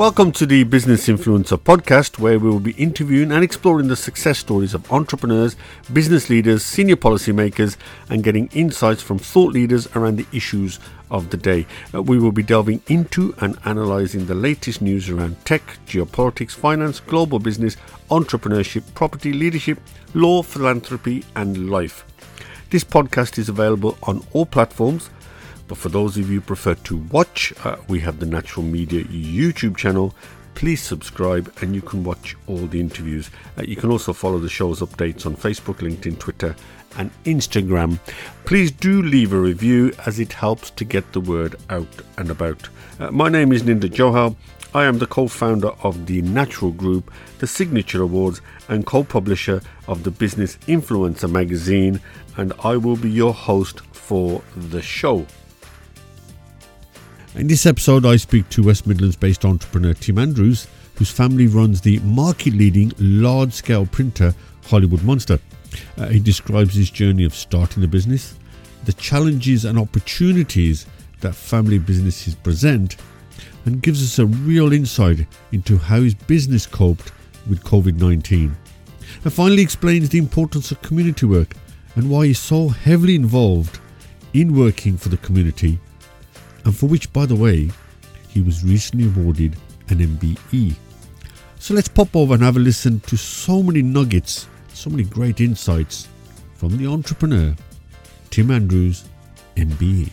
Welcome to the Business Influencer podcast, where we will be interviewing and exploring the success stories of entrepreneurs, business leaders, senior policymakers, and getting insights from thought leaders around the issues of the day. Uh, we will be delving into and analysing the latest news around tech, geopolitics, finance, global business, entrepreneurship, property, leadership, law, philanthropy, and life. This podcast is available on all platforms but for those of you who prefer to watch, uh, we have the Nachural Media YouTube channel. Please subscribe and you can watch all the interviews. Uh, you can also follow the show's updates on Facebook, LinkedIn, Twitter, and Instagram. Please do leave a review as it helps to get the word out and about. Uh, my name is Ninder Johal. I am the co founder of the Nachural Group, the Signature Awards, and co publisher of the Business Influencer magazine, and I will be your host for the show. In this episode, I speak to West Midlands based entrepreneur Tim Andrews, whose family runs the market leading large scale printer Hollywood Monster. Uh, he describes his journey of starting a business, the challenges and opportunities that family businesses present, and gives us a real insight into how his business coped with COVID 19. And finally, explains the importance of community work and why he's so heavily involved in working for the community and for which, by the way, he was recently awarded an MBE. So let's pop over and have a listen to so many nuggets, so many great insights from the entrepreneur, Tim Andrews, MBE.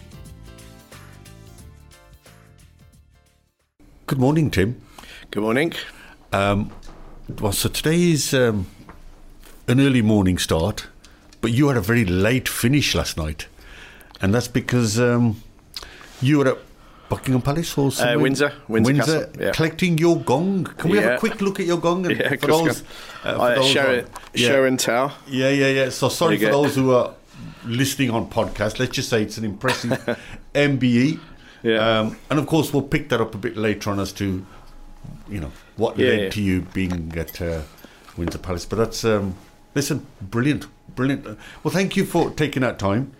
Good morning, Tim. Good morning. Um, well, so today is um, an early morning start, but you had a very late finish last night, and that's because um, you were at Buckingham Palace or uh, Windsor, Windsor, Windsor Castle, yeah. collecting your gong. Can we have a quick look at your gong? And Yeah, for those, uh, for Uh, those show on- yeah. show and tell. Yeah, yeah, yeah. So sorry for those who are listening on podcast. Let's just say it's an impressive MBE. Yeah. Um, and of course, we'll pick that up a bit later on as to, you know, what Yeah, led yeah. to you being at uh, Windsor Palace. But that's, um, listen, brilliant, brilliant. Well, thank you for taking that time.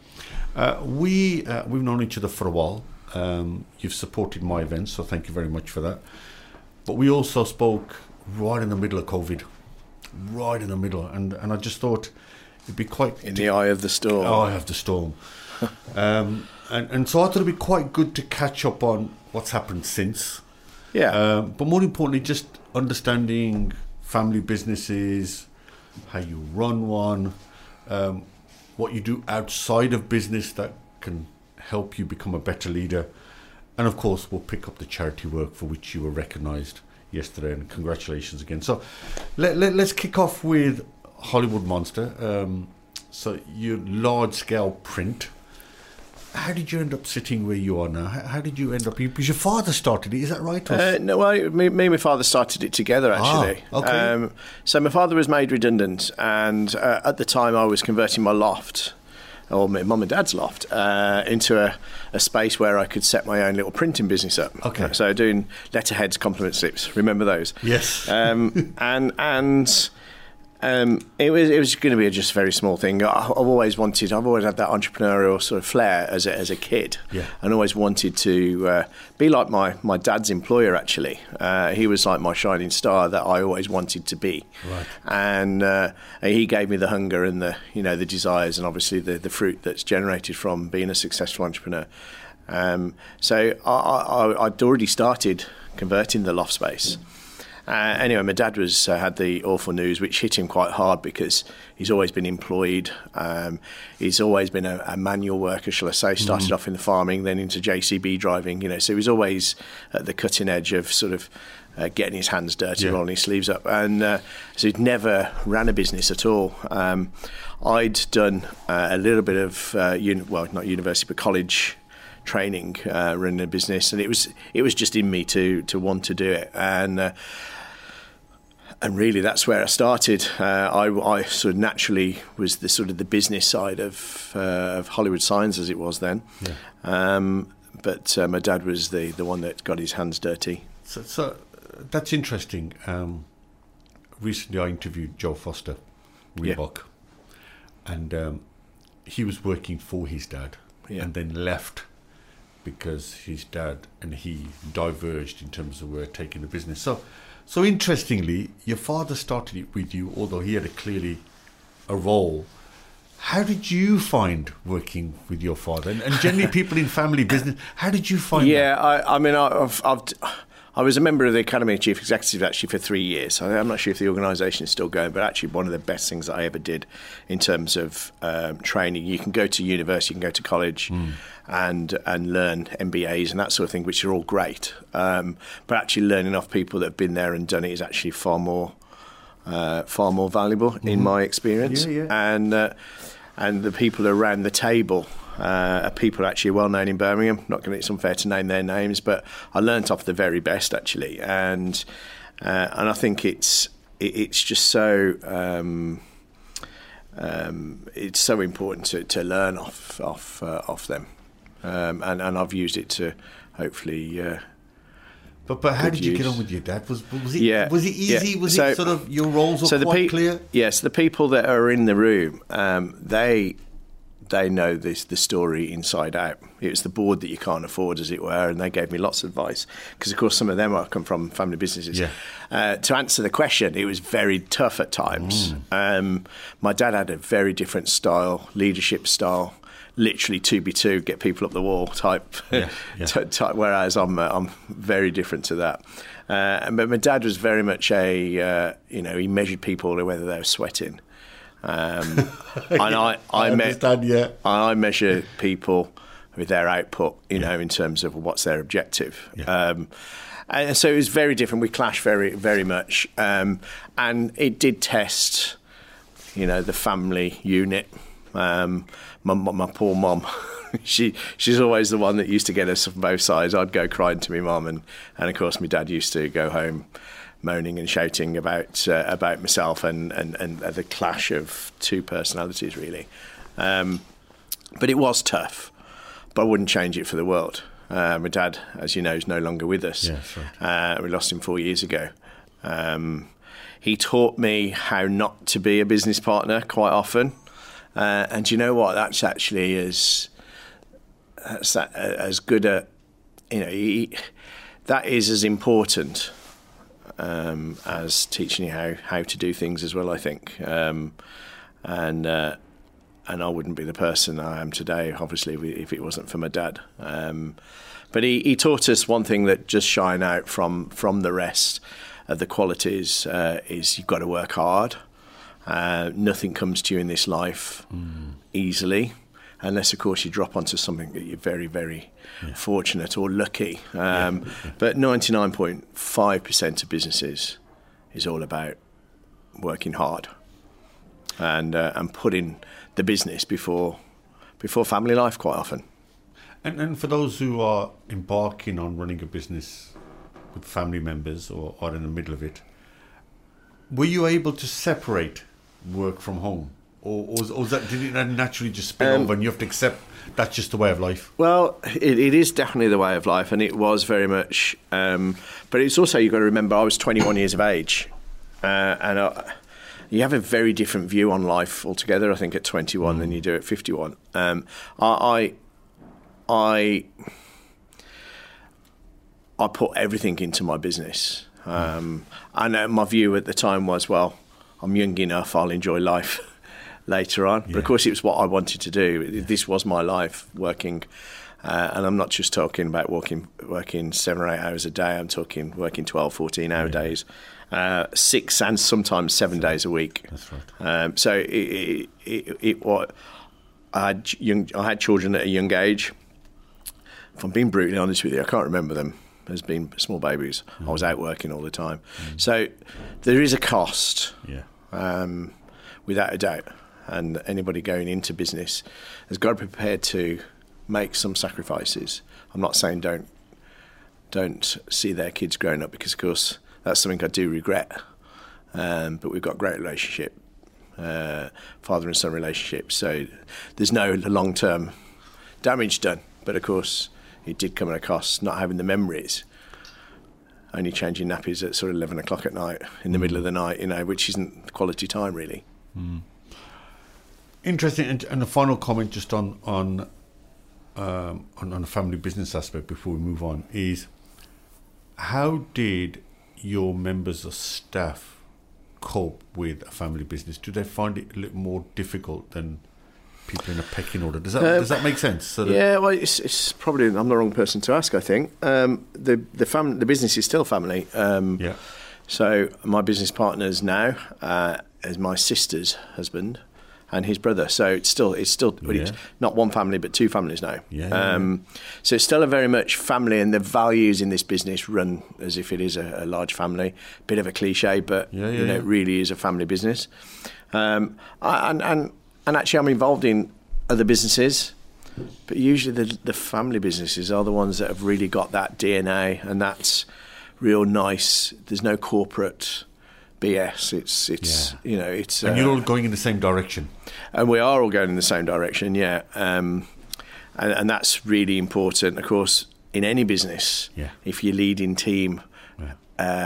Uh, we uh, we've known each other for a while. Um, you've supported my events, so thank you very much for that. But we also spoke right in the middle of COVID, right in the middle, and and I just thought it'd be quite In the eye of the storm. Oh, I have the storm. um, and, and so I thought it'd be quite good to catch up on what's happened since. yeah. Um, but more importantly, just understanding family businesses, how you run one, um, what you do outside of business that can help you become a better leader. And of course, we'll pick up the charity work for which you were recognised yesterday. And congratulations again. So let, let, let's kick off with Hollywood Monster. Um, so, your large scale print. How did you end up sitting where you are now? How, how did you end up? Because your father started it, is that right? Uh, no, well, me, me and my father started it together actually. Ah, okay. Um, so my father was made redundant, and uh, at the time I was converting my loft, or my mum and dad's loft, uh, into a, a space where I could set my own little printing business up. Okay. So doing letterheads, compliment slips. Remember those? Yes. um, and and um, it was it was going to be just a just very small thing. I- I've always wanted. I've always had that entrepreneurial sort of flair as a, as a kid, Yeah. and always wanted to uh, be like my my dad's employer. Actually, uh, he was like my shining star that I always wanted to be. Right. And uh, he gave me the hunger and the you know the desires and obviously the the fruit that's generated from being a successful entrepreneur. Um, so I, I, I'd already started converting the loft space. Uh, anyway, my dad was uh, had the awful news, which hit him quite hard because he's always been employed. Um, he's always been a, a manual worker, shall I say. Started off in the farming, then into JCB driving. You know, so he was always at the cutting edge of sort of uh, getting his hands dirty, Yeah. rolling his sleeves up, and uh, so he'd never ran a business at all. Um, I'd done uh, a little bit of uh, uni- well, not university, but college training, uh, running a business, and it was it was just in me to to want to do it, and. And really, that's where I started. Uh, I, I sort of naturally was the sort of the business side of uh, of Hollywood Signs as it was then. Um, but uh, my dad was the the one that got his hands dirty. So, so that's interesting. Um, recently, I interviewed Joe Foster, Yeah. Reebok, and um, he was working for his dad, Yeah. and then left because his dad and he diverged in terms of where taking the business. So, so interestingly, your father started with you, although he had a clearly a role. How did you find working with your father? And, and generally, people in family business, how did you find? Yeah? I, I mean, I've, I've I was a member of the Academy of Chief Executives actually for three years. I'm not sure if the organisation is still going, but actually one of the best things that I ever did in terms of um, training. You can go to university, you can go to college, mm. and and learn MBAs and that sort of thing, which are all great. Um, but actually learning off people that have been there and done it is actually far more uh, far more valuable mm-hmm. in my experience. Yeah, yeah. And uh, and the people around the table uh, are people actually well known in Birmingham. Not going to it's unfair to name their names, but I learnt off the very best actually, and uh, and I think it's it, it's just so. Um, um, it's so important to, to learn off off uh, off them, um, and and I've used it to hopefully uh, but but how did you use. get on with your dad? Was was it yeah, was it easy? Yeah. Was so, it sort of your roles were so quite pe- clear? Yes, the people that are in the room, um, they they know this the story inside out. It was the board that you can't afford, as it were, and they gave me lots of advice because, of course, some of them are come from family businesses. Yeah. Uh, to answer the question, it was very tough at times. Mm. Um, my dad had a very different style, leadership style. Literally two be two, get people up the wall type. Yeah, yeah. type whereas I'm uh, I'm very different to that. Uh, but my dad was very much a uh, you know he measured people whether they were sweating. Um, and I, I, I me- yeah. I measure people with their output, you yeah. know, in terms of what's their objective. Yeah. Um, and so it was very different. We clashed very, very much, um, and it did test, you know, the family unit. Um, my, my, my poor mom. she she's always the one that used to get us from both sides. I'd go crying to my mum, and and of course my dad used to go home moaning and shouting about uh, about myself and, and, and the clash of two personalities really. Um, but it was tough, but I wouldn't change it for the world. Uh, my dad, as you know, is no longer with us. Yeah, right. uh, we lost him four years ago. Um, he taught me how not to be a business partner quite often. Uh, and you know what? That's actually as that's that, as good a you know he, that is as important um, as teaching you how, how to do things as well. I think, um, and uh, and I wouldn't be the person I am today, obviously, if it wasn't for my dad. Um, but he, he taught us one thing that just shine out from from the rest of the qualities uh, is you've got to work hard. Uh, nothing comes to you in this life mm. easily unless of course you drop onto something that you're very very yeah. fortunate or lucky um, yeah. but 99.5% of businesses is all about working hard and uh, and putting the business before before family life quite often and, and for those who are embarking on running a business with family members or are in the middle of it were you able to separate work from home or, or, or that, did it naturally just spill um, over and you have to accept that's just the way of life? Well, it, it is definitely the way of life, and it was very much. Um, but it's also you've got to remember I was 21 years of age, uh, and I, you have a very different view on life altogether. I think at 21 mm. than you do at 51. Um, I, I, I put everything into my business, um, and uh, my view at the time was, well, I'm young enough, I'll enjoy life. later on. Yeah. But of course, it was what I wanted to do. Yeah. This was my life working. Uh, and I'm not just talking about working working seven or eight hours a day. I'm talking working 12, 14 hour yeah. days, uh, six and sometimes seven days a week. That's right. Um, so it, it, it, it, what I had young, I had children at a young age. If I'm being brutally honest with you, I can't remember them as being small babies. Mm. I was out working all the time. Mm. So there is a cost. Yeah. Um, without a doubt and anybody going into business has got to be prepared to make some sacrifices. I'm not saying don't don't see their kids growing up because, of course, that's something I do regret. Um, but we've got great relationship, uh, father and son relationship. So there's no long term damage done. But of course, it did come at a cost not having the memories. Only changing nappies at sort of 11 o'clock at night in the middle of the night, you know, which isn't quality time really. Mm. Interesting. And, and a final comment just on on um, on, on a family business aspect before we move on is how did your members of staff cope with a family business? Do they find it a little more difficult than people in a pecking order? Does that Um, does that make sense? So that- Yeah, well, it's, it's probably I'm the wrong person to ask. I think um, the the fam- the business is still family. Um, yeah, So my business partners now uh, is my sister's husband and his brother. So it's still it's still well, it's not one family but two families now. Yeah, yeah, Um, so it's still a very much family, and the values in this business run as if it is a, a large family. Bit of a cliche, but Yeah, yeah, you know, yeah. it really is a family business. Um, I- and and and actually, I'm involved in other businesses. But usually, the, the family businesses are the ones that have really got that DNA, and that's real nice. There's no corporate BS. It's it's Yeah. you know it's and uh, you're all going in the same direction. and we are all going in the same direction. Yeah, um, and, and that's really important. Of course, in any business, Yeah. if your leading team Yeah.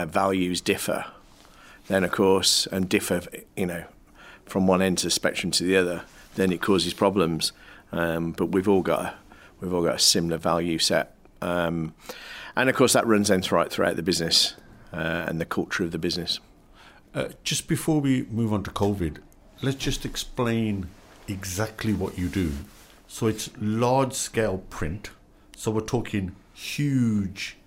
uh, values differ, then of course and differ, you know, from one end of the spectrum to the other, then it causes problems. Um, but we've all got a, we've all got a similar value set, um, and of course that runs then right throughout the business uh, and the culture of the business. Uh, just before we move on to COVID, let's just explain exactly what you do. So it's large scale print. So we're talking huge,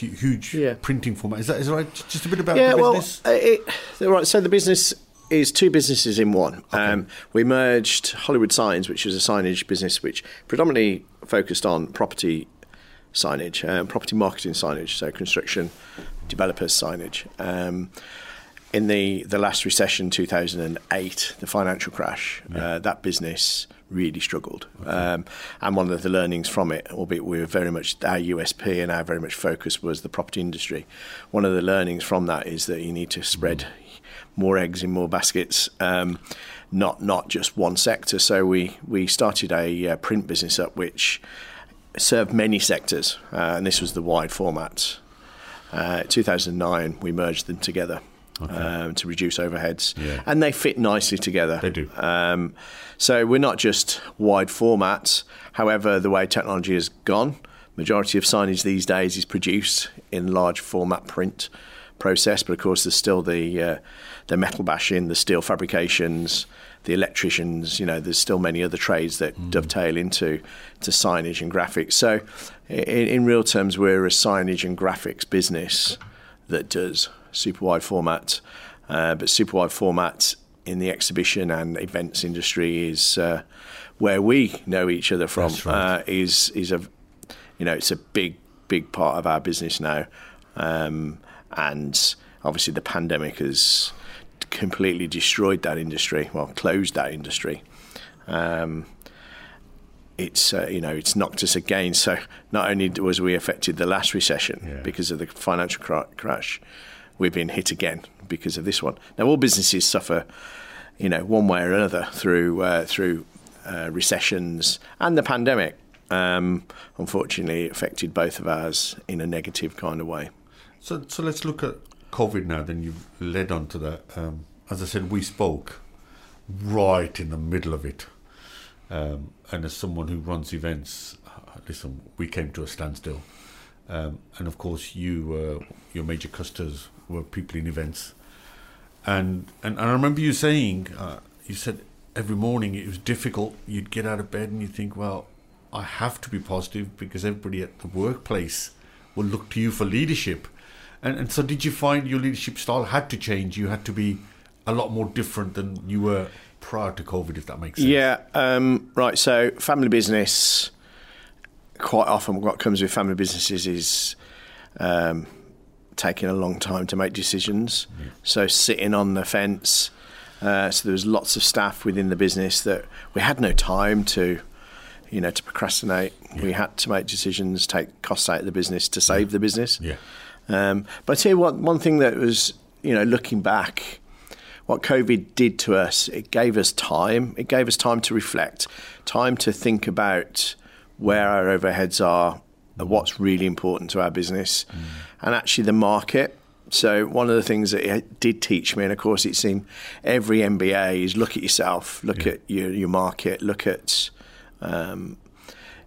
hu- huge Yeah. printing format. Is that is that right? Just a bit about yeah, the well, business. uh, it, right. So the business is two businesses in one. Um, we merged Hollywood Signs, which was a signage business which predominantly focused on property signage, um, property marketing signage, so construction developers signage. Um, in the, the last recession, 2008, the financial crash, uh, that business really struggled. Um, and one of the learnings from it, albeit we were very much, our USP and our very much focus was the property industry. One of the learnings from that is that you need to spread more eggs in more baskets, um, not not just one sector. So we, we started a uh, print business up which served many sectors, uh, and this was the wide format. Uh, 2009, we merged them together um, to reduce overheads, Yeah. and they fit nicely together. They do. Um, so we're not just wide formats. However, the way technology has gone, majority of signage these days is produced in large format print process. But of course, there's still the uh, the metal bashing, the steel fabrications, the electricians. You know, there's still many other trades that dovetail into to signage and graphics. So, in, in real terms, we're a signage and graphics business that does super wide format. Uh, but super wide format in the exhibition and events industry is uh, where we know each other from. Right. Uh, is is a you know it's a big big part of our business now, um, and obviously the pandemic has completely destroyed that industry. Well, closed that industry. Um, it's uh, you know it's knocked us again. So not only was we affected the last recession Yeah. because of the financial cra- crash, we've been hit again because of this one. Now all businesses suffer, you know, one way or another through uh, through uh, recessions and the pandemic. Um, unfortunately, affected both of ours in a negative kind of way. So, so let's look at COVID now. Then you've led on to that. Um, as I said, we spoke right in the middle of it, um, and as someone who runs events, uh, listen, we came to a standstill. Um, and of course, you, uh, your major customers were people in events, and and I remember you saying, uh, you said every morning it was difficult. You'd get out of bed and you think, well, I have to be positive because everybody at the workplace will look to you for leadership. And, and so, did you find your leadership style had to change? You had to be a lot more different than you were prior to COVID, if that makes sense. Yeah, um, right. So, family business, quite often what comes with family businesses is um, taking a long time to make decisions. So, sitting on the fence. Uh, so, there was lots of staff within the business that we had no time to, you know, to procrastinate. We had to make decisions, take costs out of the business to save the business. Yeah. Um, but I tell you what, one thing that was, you know, looking back, what COVID did to us, it gave us time. It gave us time to reflect, time to think about where our overheads are, and what's really important to our business, and actually the market. So one of the things that it did teach me, and of course it's in every MBA, is look at yourself, look at your, your market, look at um,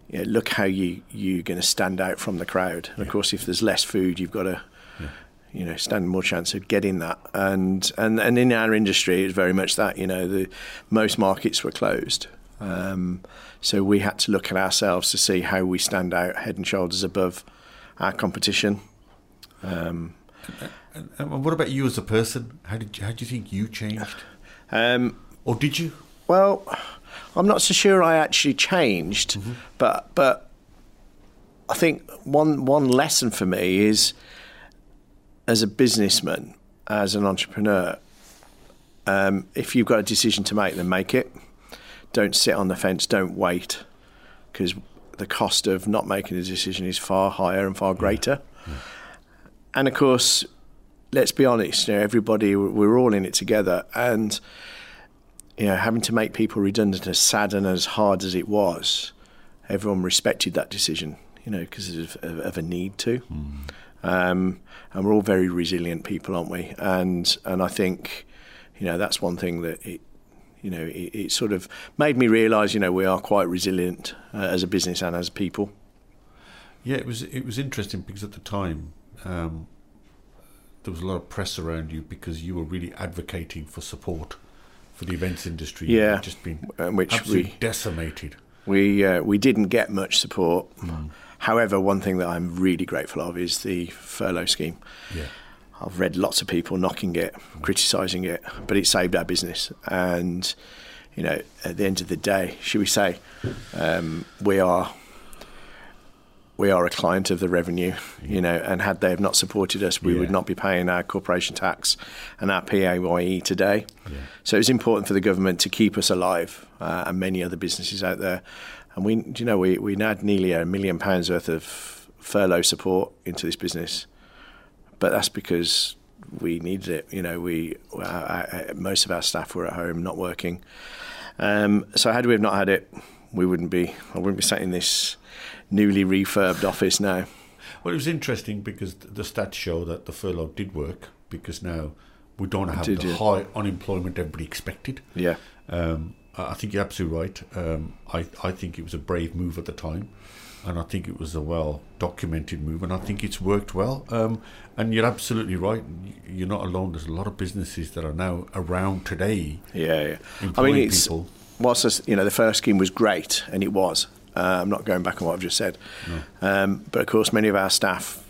you know, look how you you're going to stand out from the crowd. And of course, if there's less food, you've got to you know stand more chance of getting that. And and and in our industry, it's very much that. You know, the most markets were closed. Um, so we had to look at ourselves to see how we stand out head and shoulders above our competition. Um, and, and, what about you as a person? How did you, how do you think you changed? Um, or did you? Well, I'm not so sure I actually changed, mm-hmm. but but I think one one lesson for me is as a businessman, as an entrepreneur, um, if you've got a decision to make, then make it. Don't sit on the fence. Don't wait, because the cost of not making a decision is far higher and far greater. Yeah. Yeah. And of course, let's be honest. You know, everybody we're all in it together, and you know, having to make people redundant, as sad and as hard as it was, everyone respected that decision. You know, because of, of, a need to. Mm. Um, and we're all very resilient people, aren't we? And and I think, you know, that's one thing that it, you know, it, it sort of made me realise, you know, we are quite resilient uh, as a business and as people. Yeah, it was it was interesting because at the time. Um, there was a lot of press around you because you were really advocating for support for the events industry. Yeah, just been which absolutely we, decimated. We uh, we didn't get much support. Mm. However, one thing that I'm really grateful of is the furlough scheme. Yeah. I've read lots of people knocking it, criticising it, but it saved our business. And, you know, at the end of the day, should we say, um, we are we are a client of the revenue, you know, and had they have not supported us, we yeah. would not be paying our corporation tax and our PAYE today. Yeah. So it was important for the government to keep us alive uh, and many other businesses out there and we, you know, we we had nearly a million pounds worth of furlough support into this business, but that's because we needed it. You know, we our, our, most of our staff were at home, not working. Um, so had we have not had it, we wouldn't be. I wouldn't be sat in this newly refurbed office now. Well, it was interesting because the stats show that the furlough did work because now we don't have did the you? high unemployment everybody expected. Yeah. Um, I think you're absolutely right. Um, I, I think it was a brave move at the time, and I think it was a well documented move, and I think it's worked well. Um, and you're absolutely right. You're not alone. There's a lot of businesses that are now around today. Yeah, yeah. I mean, it's people. whilst this, you know the first scheme was great, and it was. Uh, I'm not going back on what I've just said, no. um, but of course, many of our staff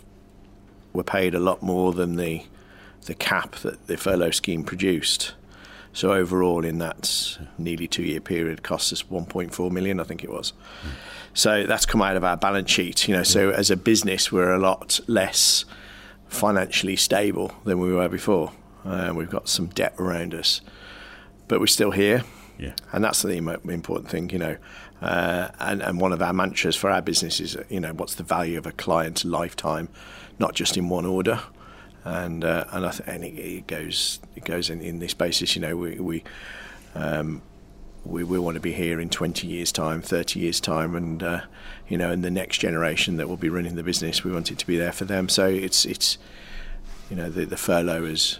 were paid a lot more than the the cap that the furlough scheme produced. So overall, in that nearly two-year period, cost us 1.4 million, I think it was. Mm. So that's come out of our balance sheet. You know, so as a business, we're a lot less financially stable than we were before. Uh, we've got some debt around us, but we're still here. Yeah. And that's the important thing, you know. Uh, and, and one of our mantras for our business is, you know, what's the value of a client's lifetime, not just in one order and uh, and I th- and it, it, goes it goes in, in this basis. You know, we we um, we, we want to be here in 20 years' time, 30 years' time, and uh, you know, and the next generation that will be running the business, we want it to be there for them. So it's it's you know the, the furloughers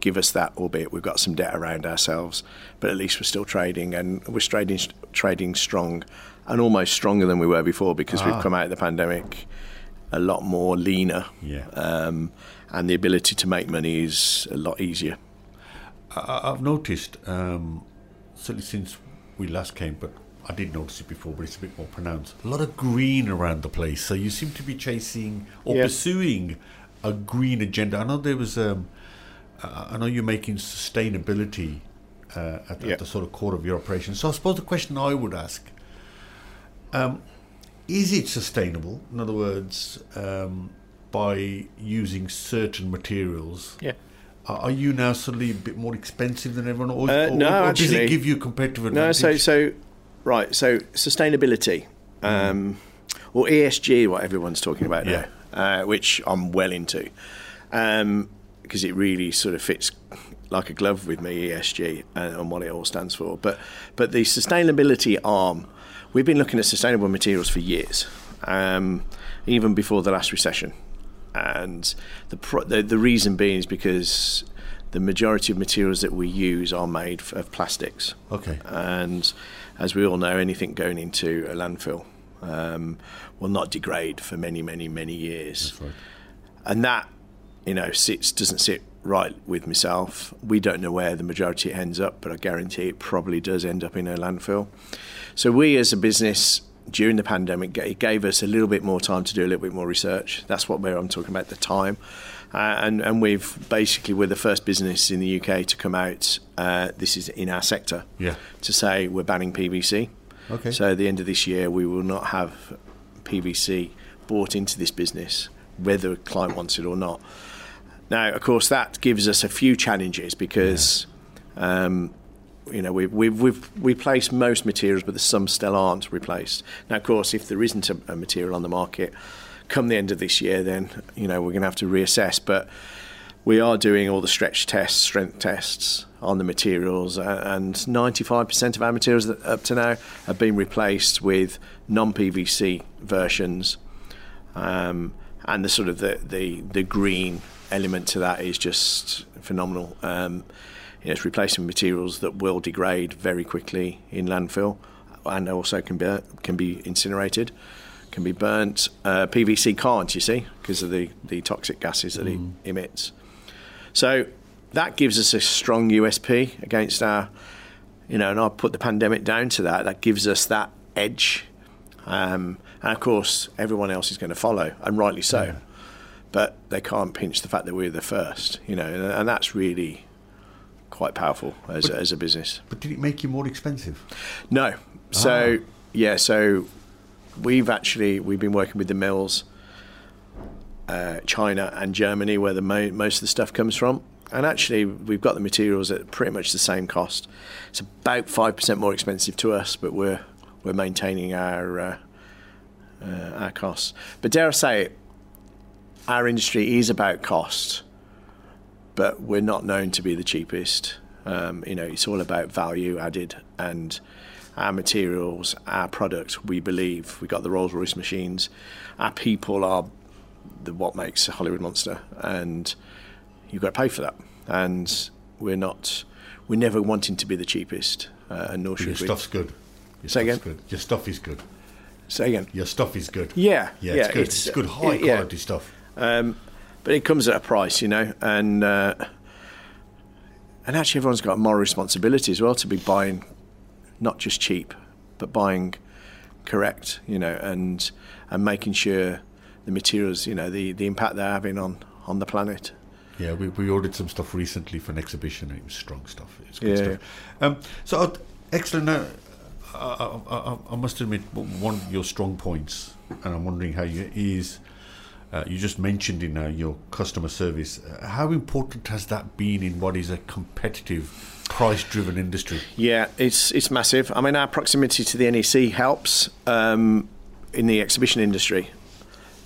give us that, albeit we've got some debt around ourselves, but at least we're still trading and we're trading trading strong and almost stronger than we were before because ah. we've come out of the pandemic a lot more leaner. Yeah. Um, and the ability to make money is a lot easier. I've noticed, um, certainly since we last came, but I did notice it before, but it's a bit more pronounced. A lot of green around the place. So you seem to be chasing or yeah. pursuing a green agenda. I know there was, um, I know you're making sustainability uh, at, yeah. at, the sort of core of your operation. So I suppose the question I would ask um, is it sustainable? In other words, um, by using certain materials. Yeah. Are you now suddenly a bit more expensive than everyone, or, uh, or, no, or actually, does it give you competitive advantage? No, so so right, so sustainability, um, mm. or ESG, what everyone's talking about yeah. now, uh, which I'm well into, um, because it really sort of fits like a glove with me, ESG, and, and what it all stands for. But but the sustainability arm, we've been looking at sustainable materials for years, um, even before the last recession and the, pro- the, the reason being is because the majority of materials that we use are made of plastics. Okay. And as we all know, anything going into a landfill um, will not degrade for many, many, many years. That's right. And that, you know, sits doesn't sit right with myself. We don't know where the majority ends up, but I guarantee it probably does end up in a landfill. So we, as a business, during the pandemic, it gave us a little bit more time to do a little bit more research. That's what I'm talking about the time. Uh, and, and we've basically, we're the first business in the UK to come out, uh, this is in our sector, Yeah. to say we're banning PVC. Okay. So at the end of this year, we will not have PVC bought into this business, whether a client wants it or not. Now, of course, that gives us a few challenges because, um, you know, we've, we've, we've replaced most materials, but there's some still aren't replaced. Now, of course, if there isn't a, a material on the market come the end of this year, then, you know, we're going to have to reassess. But we are doing all the stretch tests, strength tests on the materials, and 95% of our materials that up to now have been replaced with non-PVC versions. Um, and the sort of the, the, the green element to that is just phenomenal. Um, you know, it's replacing materials that will degrade very quickly in landfill, and also can be can be incinerated, can be burnt. Uh, PVC can't, you see, because of the, the toxic gases that it emits. So that gives us a strong USP against our, you know, and I'll put the pandemic down to that. That gives us that edge. Um, and of course, everyone else is going to follow, and rightly so. But they can't pinch the fact that we're the first, you know, and, and that's really quite powerful as, as a business. But did it make you more expensive? No. So yeah, so we've actually we've been working with the mills, uh, China and Germany, where the mo- most of the stuff comes from. And actually, we've got the materials at pretty much the same cost. It's about five percent more expensive to us, but we're we're maintaining our uh, uh, our costs. But dare I say our industry is about cost, but we're not known to be the cheapest. Um, you know, it's all about value added and our materials, our products. We believe we got the Rolls Royce machines. Our people are the what makes a Hollywood monster, and you've got to pay for that. And we're not, we're never wanting to be the cheapest, uh, and nor Your should we. stuff's good. Your Say stuff's again? good. Your stuff is good. Say again. Your stuff is good. Yeah, Yeah, yeah, it's good. it's- It's, good, high yeah. quality stuff. Um, but it comes at a price, you know, and uh, and actually everyone's got a moral responsibility as well to be buying not just cheap, but buying correct, you know, and and making sure the materials, you know, the, the impact they're having on, on the planet. Yeah, we, we ordered some stuff recently for an exhibition. and It was strong stuff. It's good Yeah, stuff. Um, so, uh, excellent. I, I, I must admit, one of your strong points, and I'm wondering how you is. Uh, you just mentioned in uh, your customer service. Uh, how important has that been in what is a competitive, price-driven industry? Yeah, it's it's massive. I mean, our proximity to the NEC helps um, in the exhibition industry,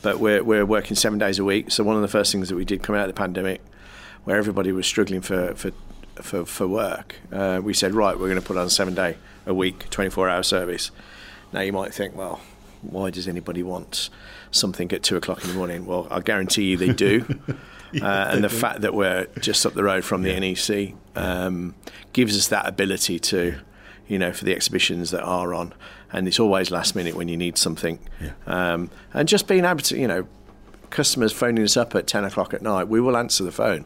but we're we're working seven days a week. So one of the first things that we did coming out of the pandemic, where everybody was struggling for for for, for work, uh, we said, right, we're going to put on a seven day a week, twenty four hour service. Now you might think, well, why does anybody want something at two o'clock in the morning? Well, I guarantee you they do. uh, and the fact that we're just up the road from the NEC um, gives us that ability to, you know, for the exhibitions that are on, and it's always last minute when you need something. Yeah. Um, and just being able to, you know, customers phoning us up at ten o'clock at night, we will answer the phone,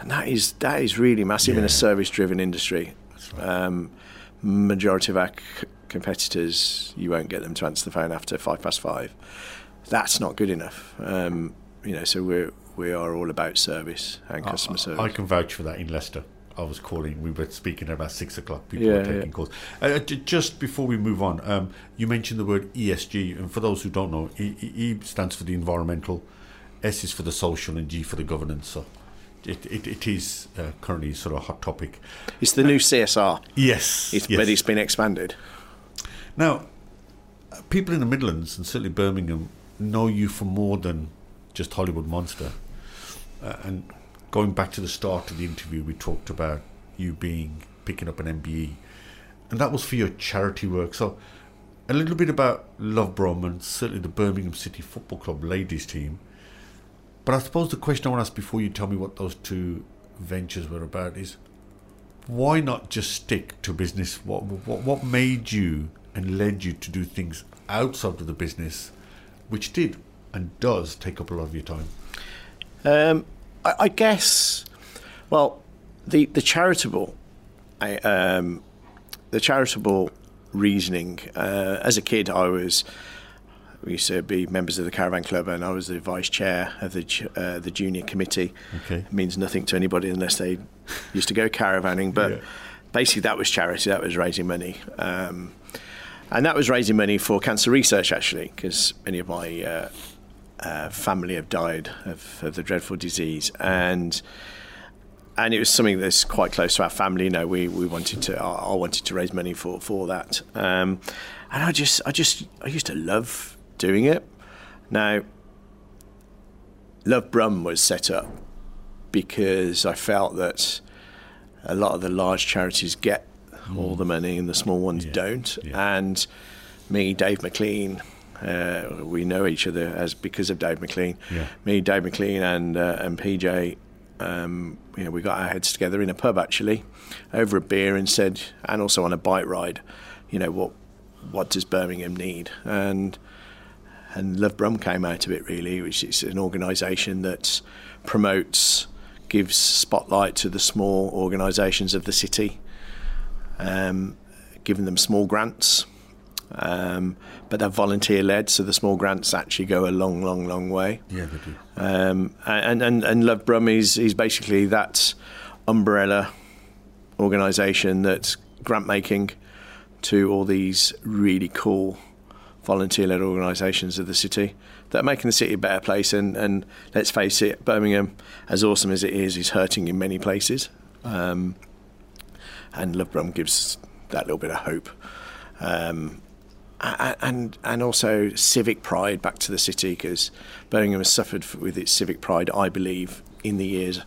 and that is that is really massive in a service-driven industry. Um, majority of our c- competitors, you won't get them to answer the phone after five past five. That's not good enough. Um, you know, so we're we are all about service and customer I, service. I can vouch for that in Leicester. I was calling. We were speaking at about six o'clock. People Yeah, were taking yeah. calls. Uh, j- just before we move on, um, you mentioned the word ESG, and for those who don't know, E, e, e stands for the environmental, S is for the social, and G for the governance. So, it it, it is uh, currently sort of a hot topic. it's the new CSR, Yes, it's, yes. but it's been expanded. Now, uh, people in the Midlands and certainly Birmingham know you for more than just Hollywood Monster. Uh, and going back to the start of the interview, we talked about you being picking up an MBE, and that was for your charity work. So, a little bit about Love Brum and certainly the Birmingham City Football Club ladies team. But I suppose the question I want to ask before you tell me what those two ventures were about is why not just stick to business? What what what made you and led you to do things outside of the business, which did and does take up a lot of your time? Um, I, I guess, well, the the charitable, I, um, the charitable reasoning. Uh, as a kid, I was we used to be members of the caravan club, and I was the vice chair of the uh, the junior committee. Okay. It means nothing to anybody unless they used to go caravanning, but Yeah. basically that was charity. That was raising money. Um, and that was raising money for cancer research, actually, because many of my uh, uh, family have died of, of the dreadful disease, and and it was something that's quite close to our family. You know, we, we wanted to, I I wanted to raise money for for that, um, and I just, I just, I used to love doing it. Now, Love Brum was set up because I felt that a lot of the large charities get all the money and the small ones Yeah, don't. yeah. And me, Dave McLean, uh, we know each other as because of Dave McLean. Yeah. Me, Dave McLean, and uh, and PJ. Um, you know, we got our heads together in a pub actually, over a beer, and said, and also on a bike ride, you know, what what does Birmingham need? And and Love Brum came out of it really, which is an organisation that promotes, gives spotlight to the small organisations of the city, um, giving them small grants, um, but they're volunteer led, so the small grants actually go a long, long, long way. Yeah, they do. Um, and, and, and Love Brum is, is basically that umbrella organisation that's grant making to all these really cool volunteer led organisations of the city that are making the city a better place. And, and let's face it, Birmingham, as awesome as it is, is hurting in many places. Um, and Lovebrum gives that little bit of hope. Um, and and also civic pride back to the city because Birmingham has suffered with its civic pride, I believe, in the years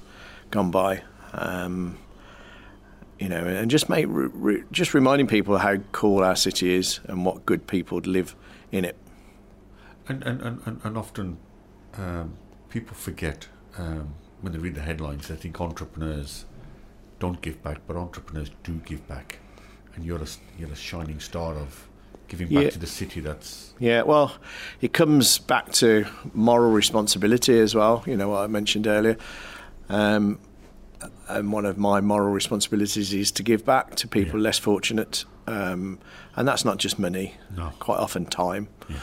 gone by. Um, you know, and just make re- re- just reminding people how cool our city is and what good people live in it. And and, and, and, often um, people forget um, when they read the headlines. They think entrepreneurs don't give back, but entrepreneurs do give back, and you're a you're a shining star of giving back Yeah. to the city. That's Yeah, well, it comes back to moral responsibility as well. You know what I mentioned earlier. Um, and one of my moral responsibilities is to give back to people Yeah. less fortunate, um, and that's not just money. No. Quite often, time. Yeah.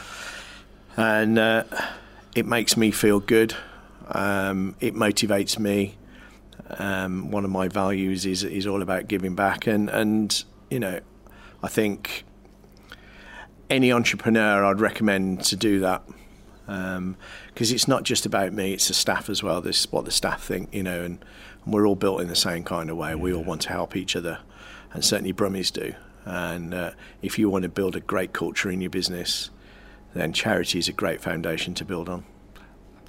And uh, it makes me feel good. Um, it motivates me. Um, one of my values is is all about giving back, and and you know, I think any entrepreneur I'd recommend to do that because it's not just about me; it's the staff as well. This is what the staff think, you know, and, and we're all built in the same kind of way. We all want to help each other, and certainly Brummies do. And uh, if you want to build a great culture in your business, then charity is a great foundation to build on.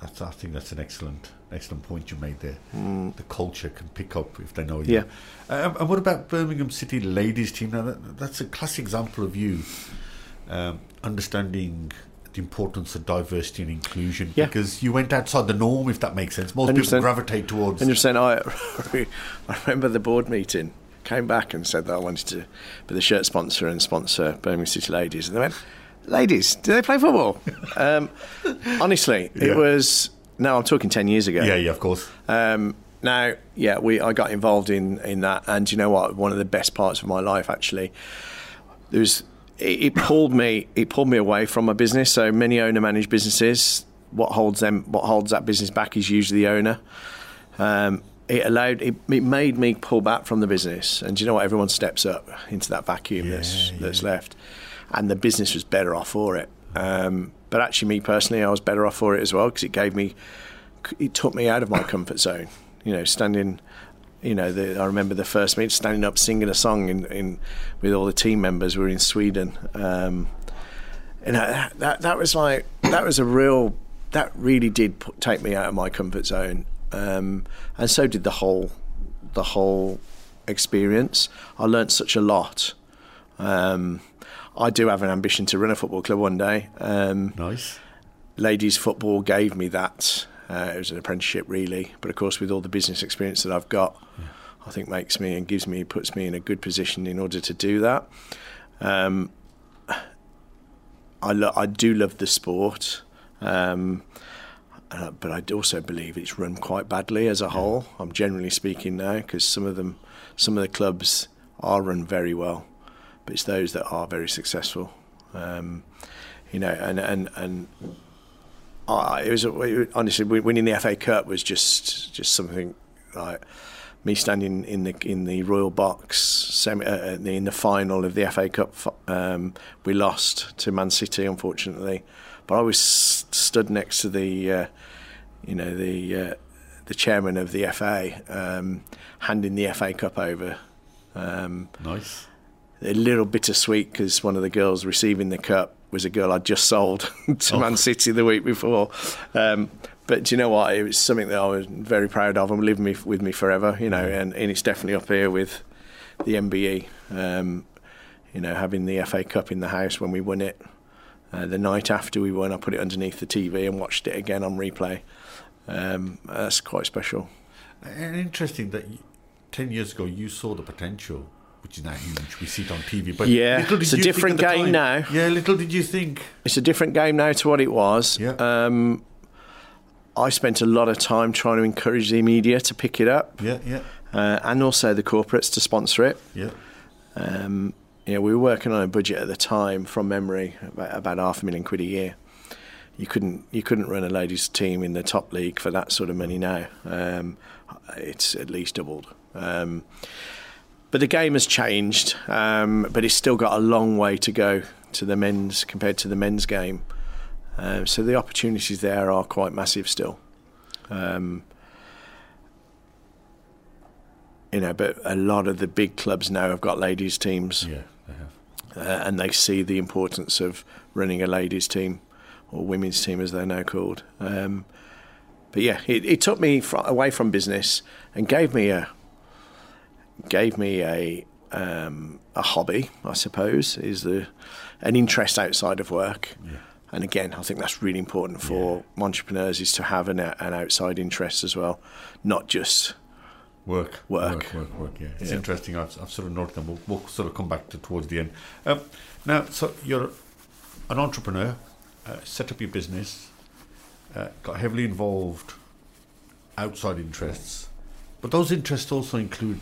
that's I think that's an excellent excellent point you made there. The culture can pick up if they know you. Yeah. Um, and what about Birmingham City ladies team? Now that, that's a classic example of you um, understanding the importance of diversity and inclusion Yeah. because you went outside the norm, if that makes sense. Most people 100%. gravitate towards. Hundred percent. I I remember the board meeting. Came back and said that I wanted to be the shirt sponsor and sponsor Birmingham City Ladies, and they went, "Ladies, do they play football?" um, honestly, Yeah. it was. No, I'm talking ten years ago. Yeah, yeah, of course. Um, now, yeah, we I got involved in in that, and you know what? One of the best parts of my life actually. There was it, it pulled me it pulled me away from my business. So many owner managed businesses. What holds them? What holds that business back is usually the owner. Um, it allowed it, it made me pull back from the business, and do you know what? Everyone steps up into that vacuum that's Yeah, that's left, and the business was better off for it. Um, but actually, me personally, I was better off for it as well because it gave me it took me out of my comfort zone. You know, standing, you know, the, I remember the first meet, standing up singing a song in, in with all the team members. We were in Sweden. Um, and that, that that was like that was a real that really did put, take me out of my comfort zone, um, and so did the whole the whole experience. I learnt such a lot. Um, I do have an ambition to run a football club one day. Um, Nice. ladies football gave me that. Uh, it was an apprenticeship, really, but of course, with all the business experience that I've got, I think makes me and gives me puts me in a good position in order to do that. Um, I lo- I do love the sport. Um, uh, but I also believe it's run quite badly as a whole. I'm generally speaking now because some of them, some of the clubs are run very well, but it's those that are very successful. Um, you know, and and and I, it was honestly winning the FA Cup was just just something like me standing in the in the Royal Box semi, uh, in the final of the FA Cup. Um, we lost to Man City, unfortunately, but I was stood next to the, uh, you know, the uh, the chairman of the FA, um, handing the FA Cup over. Um, nice. A little bittersweet because one of the girls receiving the cup was a girl I'd just sold to oh. Man City the week before. Um, but do you know what? It was something that I was very proud of and will live me, with me forever. You know, and, and it's definitely up here with the MBE. Um, you know, having the FA Cup in the house when we won it. Uh, the night after we won, I put it underneath the TV and watched it again on replay. Um, that's quite special. And interesting that ten years ago you saw the potential which is now huge. We see it on TV, but yeah, it's a different game time, now. Yeah, little did you think. It's a different game now to what it was. Yeah. Um, I spent a lot of time trying to encourage the media to pick it up. Yeah, yeah. Uh, and also the corporates to sponsor it. Yeah. Um, you know, we were working on a budget at the time, from memory, about, about half a million quid a year. You couldn't you couldn't run a ladies' team in the top league for that sort of money now. Um, it's at least doubled. Um, but the game has changed, um, but it's still got a long way to go to the men's compared to the men's game. Um, so the opportunities there are quite massive still. Um, you know, but a lot of the big clubs now have got ladies' teams. Yeah, they have. Uh, and they see the importance of running a ladies' team or women's team, as they're now called. Um, but yeah, it, it took me fr- away from business and gave me a gave me a um, a hobby, I suppose, is the an interest outside of work. Yeah. And again, I think that's really important for yeah. entrepreneurs is to have an, an outside interest as well, not just work, work, work, work. work yeah, it's yeah. interesting. I've, I've, sort of noted them. We'll, we'll, sort of come back to towards the end. Um, now, so you're an entrepreneur, uh, set up your business, uh, got heavily involved outside interests, but those interests also include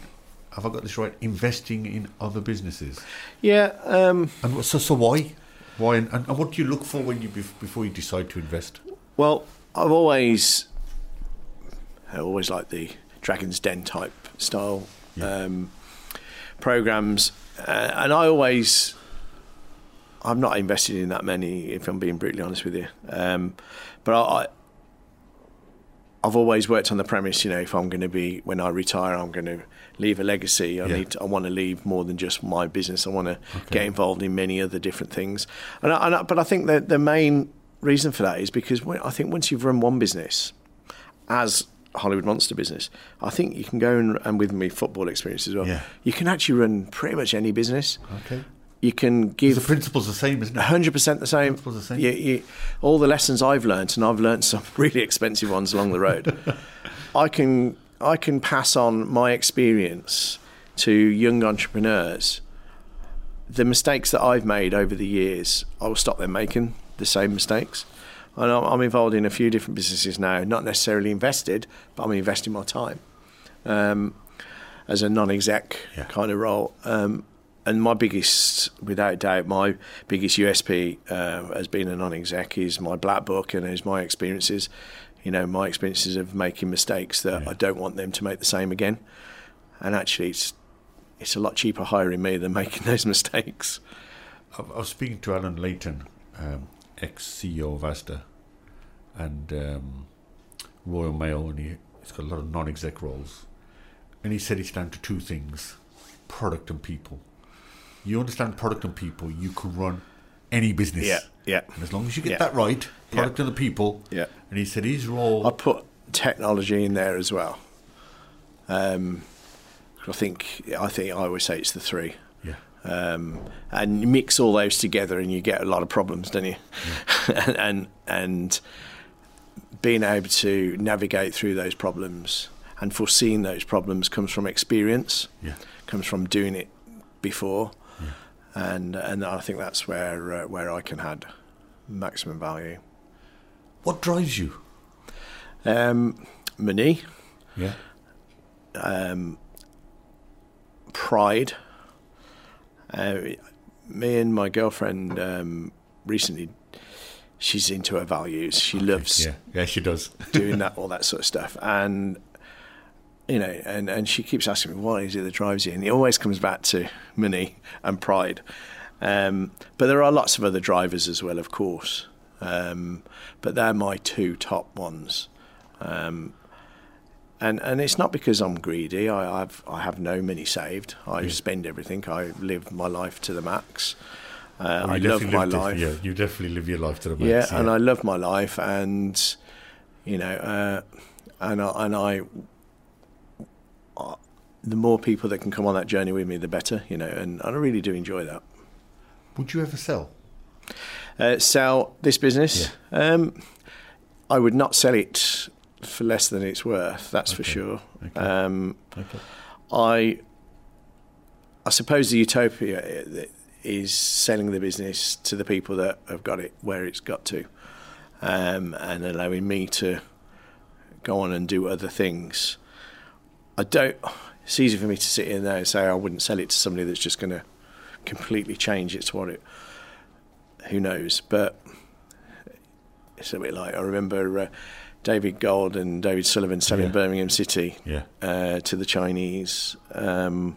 have I got this right? Investing in other businesses. Yeah. Um, and so, so why? Why? And, and what do you look for when you before you decide to invest? Well, I've always, I always like the Dragon's Den type style yeah. um, programs, uh, and I always. I'm not invested in that many, if I'm being brutally honest with you. Um, but I, I've always worked on the premise, you know, if I'm going to be when I retire, I'm going to leave a legacy. I yeah. need, to, I want to leave more than just my business. I want to okay. get involved in many other different things. And, I, and I, but I think that the main reason for that is because when, I think once you've run one business, as Hollywood Monster business, I think you can go and, and with me football experience as well. Yeah. You can actually run pretty much any business. Okay you can give the principles the same, isn't it? Hundred percent the same. Principles the same. You, you, all the lessons I've learned, and I've learned some really expensive ones along the road. I can I can pass on my experience to young entrepreneurs. The mistakes that I've made over the years, I will stop them making the same mistakes. And I'm involved in a few different businesses now, not necessarily invested, but I'm investing my time um, as a non-exec yeah. kind of role. Um, and my biggest, without doubt, my biggest USP uh, as being a non-exec is my black book and is my experiences. You know, my experiences of making mistakes that yeah. I don't want them to make the same again. And actually, it's it's a lot cheaper hiring me than making those mistakes. I was speaking to Allan Leighton, um, ex CEO of Asda, and um, Royal Mail, and he, he's got a lot of non-exec roles, and he said it's down to two things: product and people you understand product and people, you can run any business. Yeah, yeah. And as long as you get yeah. that right, product yeah. and the people. Yeah. And he said his role. I put technology in there as well. Um, I think I think I always say it's the three. Yeah. Um, and you mix all those together, and you get a lot of problems, don't you? Yeah. and, and and being able to navigate through those problems and foreseeing those problems comes from experience. Yeah. Comes from doing it before and and I think that's where uh, where I can add maximum value. What drives you? Um, money, Yeah. um, pride. Uh, me and my girlfriend um, recently, she's into her values. She loves Yeah. Yeah, she does. doing that, all that sort of stuff. And you know, and, and she keeps asking me what is it that drives you, and it always comes back to money and pride. Um, but there are lots of other drivers as well, of course. Um, but they're my two top ones. Um, and and it's not because I'm greedy. I I've, I have no money saved. I spend everything. I live my life to the max. Uh, Oh, I love my live life. yeah, you definitely live your life to the max. Yeah, max. and I love my life, and you know, uh, and I, and I, uh, the more people that can come on that journey with me, the better. You know, and, and I really do enjoy that. Would you ever sell? Uh, sell this business. Um, I would not sell it for less than it's worth. That's for sure. Okay. Um, Okay. I, I suppose the utopia is selling the business to the people that have got it where it's got to, um, and allowing me to go on and do other things. I don't. It's easy for me to sit in there and say I wouldn't sell it to somebody that's just going to completely change it to what it. Who knows? But it's a bit like I remember uh, David Gold and David Sullivan selling Yeah. Birmingham City Yeah. uh, to the Chinese. Um,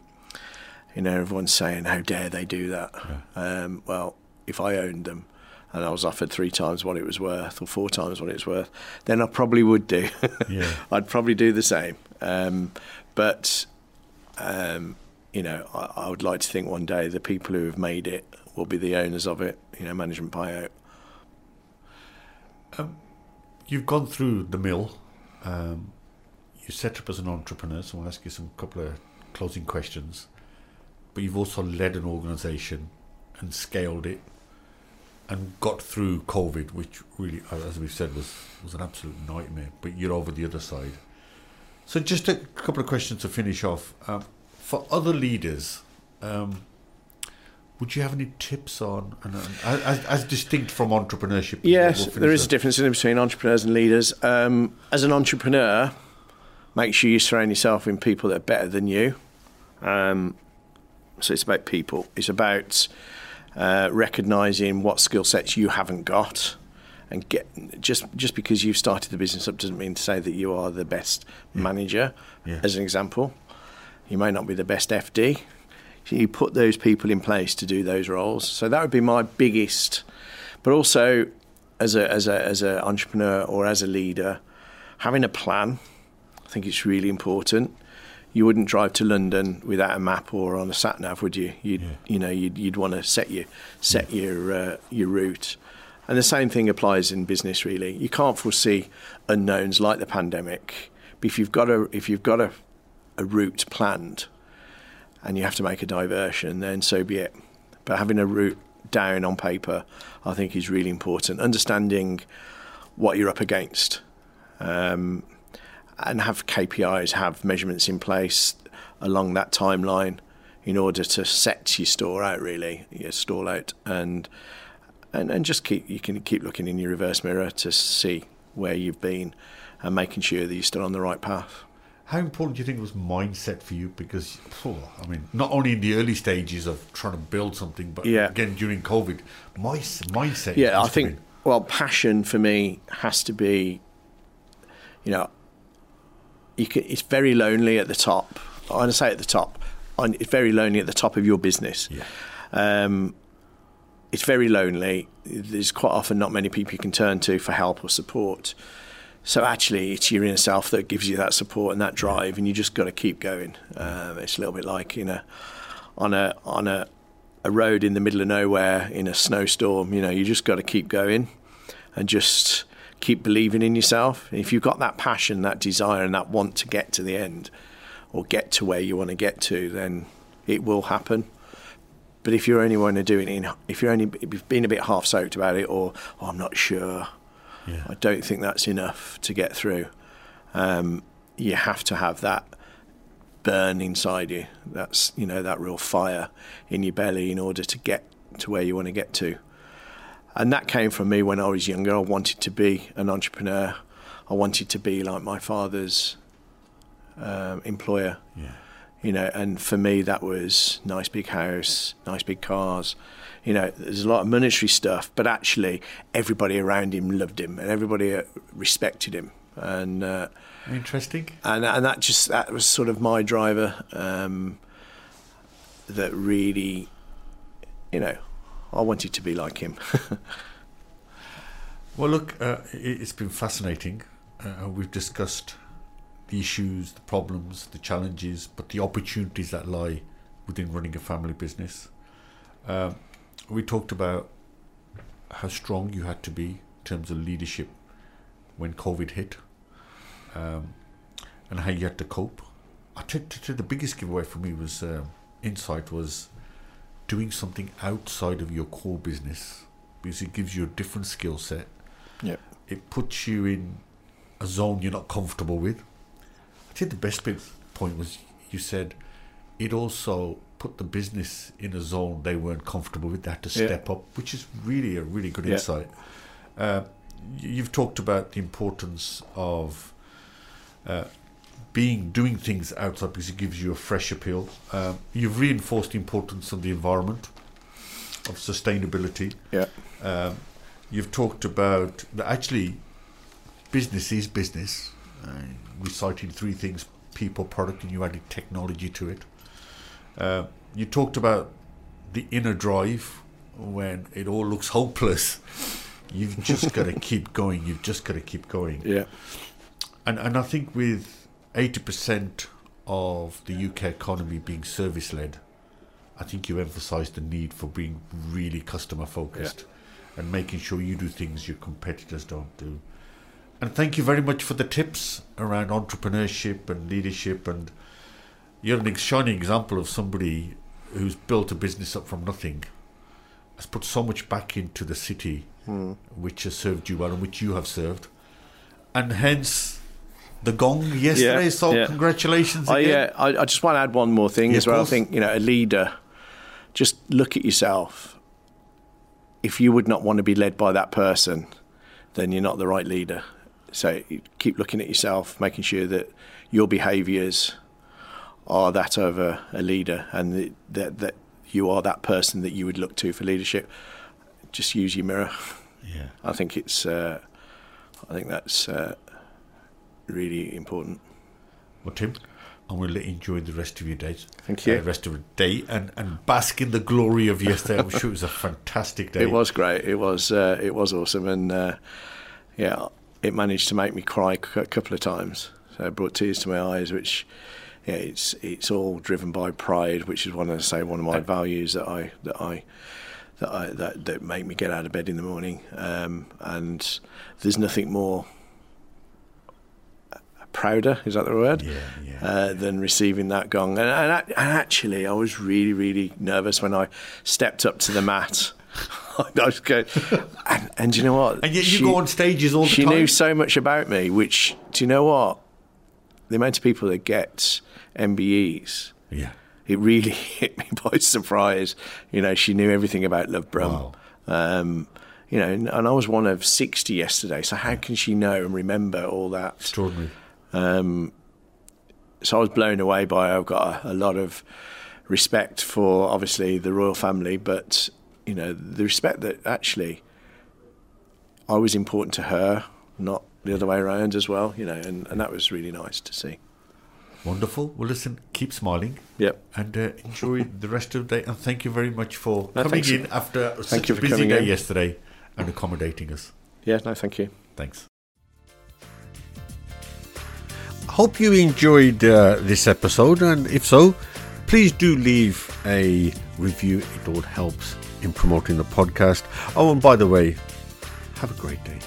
you know, everyone's saying, "How dare they do that?" Um, well, if I owned them and I was offered three times what it was worth or four times what it was worth, then I probably would do. Yeah. I'd probably do the same. Um, but um, you know, I, I would like to think one day the people who have made it will be the owners of it. You know, management buyout. You've gone through the mill. Um, you set up as an entrepreneur, so I'll ask you some couple of closing questions. But you've also led an organisation and scaled it and got through COVID, which really, as we've said, was, was an absolute nightmare. But you're over the other side. So, just a couple of questions to finish off. Um, for other leaders, um, would you have any tips on, and, and as, as distinct from entrepreneurship? Yes, We'll there is a difference in between entrepreneurs and leaders. Um, as an entrepreneur, make sure you surround yourself in people that are better than you. Um, so it's about people. It's about uh, recognizing what skill sets you haven't got, and get just just because you've started the business up doesn't mean to say that you are the best manager. Yeah. As an example, you may not be the best FD. You put those people in place to do those roles. So that would be my biggest. But also, as a as a as an entrepreneur or as a leader, having a plan. I think it's really important. You wouldn't drive to London without a map or on a sat nav, would you? You'd Yeah. you know you'd, you'd want to set your set your uh, your route. And the same thing applies in business. Really, you can't foresee unknowns like the pandemic. But if you've got a if you've got a a route planned, and you have to make a diversion, then so be it. But having a route down on paper, I think, is really important. Understanding what you're up against, um, and have KPIs, have measurements in place along that timeline in order to set your store out, really, your stall out, and and and just keep you can keep looking in your reverse mirror to see where you've been and making sure that you're still on the right path. How important do you think was mindset for you? Because, I mean, not only in the early stages of trying to build something, but Yeah. again during COVID, my mindset. Yeah, I think. been- Well, passion for me has to be, you know, you can, it's very lonely at the top. I want to say at the top. It's very lonely at the top of your business. Yeah. Um, it's very lonely. There's quite often not many people you can turn to for help or support. So actually, it's your inner self that gives you that support and that drive, and you just got to keep going. Um, it's a little bit like you know, on a on a a road in the middle of nowhere in a snowstorm. You know, you just got to keep going, and just keep believing in yourself. If you've got that passion, that desire, and that want to get to the end, or get to where you want to get to, then it will happen. But if you're only want to do it in, if you're only been a bit half soaked about it, or oh, I'm not sure, Yeah. I don't think that's enough to get through. Um, you have to have that burn inside you. That's you know that real fire in your belly in order to get to where you want to get to. and that came from me when I was younger. I wanted to be an entrepreneur. I wanted to be like my father's um, employer. Yeah. You know, and for me that was nice big house, nice big cars. You know, there's a lot of monetary stuff, but actually everybody around him loved him and everybody uh, respected him. And uh, Interesting. and and that just that was sort of my driver um, that really, you know, I wanted to be like him. Well, look, uh, it- it's been fascinating. Uh, we've discussed the issues, the problems, the challenges, but the opportunities that lie within running a family business. Um, we talked about how strong you had to be in terms of leadership when COVID hit, um, and how you had to cope. I think t- t- the biggest giveaway for me was um, insight was doing something outside of your core business because it gives you a different skill set yeah, it puts you in a zone you're not comfortable with. I think the best bit point was you said it also put the business in a zone they weren't comfortable with. They had to Yeah. step up, which is really a really good Yeah. insight. Uh, you've talked about the importance of uh, being doing things outside because it gives you a fresh appeal. Um, you've reinforced the importance of the environment, of sustainability. yeah, Um, you've talked about that actually business is business. Uh, we cited three things people, product, and you added technology to it. Uh, you talked about the inner drive when it all looks hopeless. You've just got to keep going. You've just got to keep going. yeah, And and I think with eighty percent of the UK economy being service led, I think you emphasise the need for being really customer focused and making sure you do things your competitors don't do. And thank you very much for the tips around entrepreneurship and leadership and you're an shining example of somebody who's built a business up from nothing, has put so much back into the city, which has served you well and which you have served, and hence the gong yesterday. Yeah, so yeah. congratulations I, again. uh, I, I just want to add one more thing Yeah, as well. I think you know a leader. Just look at yourself. If you would not want to be led by that person, then you're not the right leader. So keep looking at yourself, making sure that your behaviours are that of a, a leader, and that, that you are that person that you would look to for leadership. Just use your mirror. yeah. I think it's. Uh, I think that's uh, really important. Well, Tim, I'm going to let you enjoy the rest of your day. Thank you. Uh, the rest of the day and, and bask in the glory of yesterday. I'm sure it was a fantastic day. It was great. It was uh, it was awesome, and uh, yeah, it managed to make me cry a couple of times. So it brought tears to my eyes, which yeah, it's it's all driven by pride, which is one of say one of my values that I that I that I that, that make me get out of bed in the morning. Um, and there's nothing more prouder is that the word Yeah, yeah. uh, than receiving that gong. And, and, ac- and actually, I was really, really nervous when I stepped up to the mat. I was going, and, and do you know what? And yet you She- go on stages all the She time. knew so much about me, which, do you know what? The amount of people that get MBEs, yeah. it really hit me by surprise. You know, she knew everything about Love Brum. Wow. Um, you know, and, and I was one of 60 yesterday, so how can she know and remember all that? Extraordinary. Um, so I was blown away by. I've got a, a lot of respect for obviously the royal family, but you know the respect that actually I was important to her, not the other way around as well. You know, and, and that was really nice to see. Wonderful. Well, listen, keep smiling Yep. and uh, enjoy the rest of the day. And thank you very much for No, coming thanks. in after such you a for busy day in. yesterday and accommodating us. Yeah. No, thank you. Thanks. Hope you enjoyed uh, this episode, and if so, please do leave a review. It all helps in promoting the podcast. Oh, and by the way, have a great day.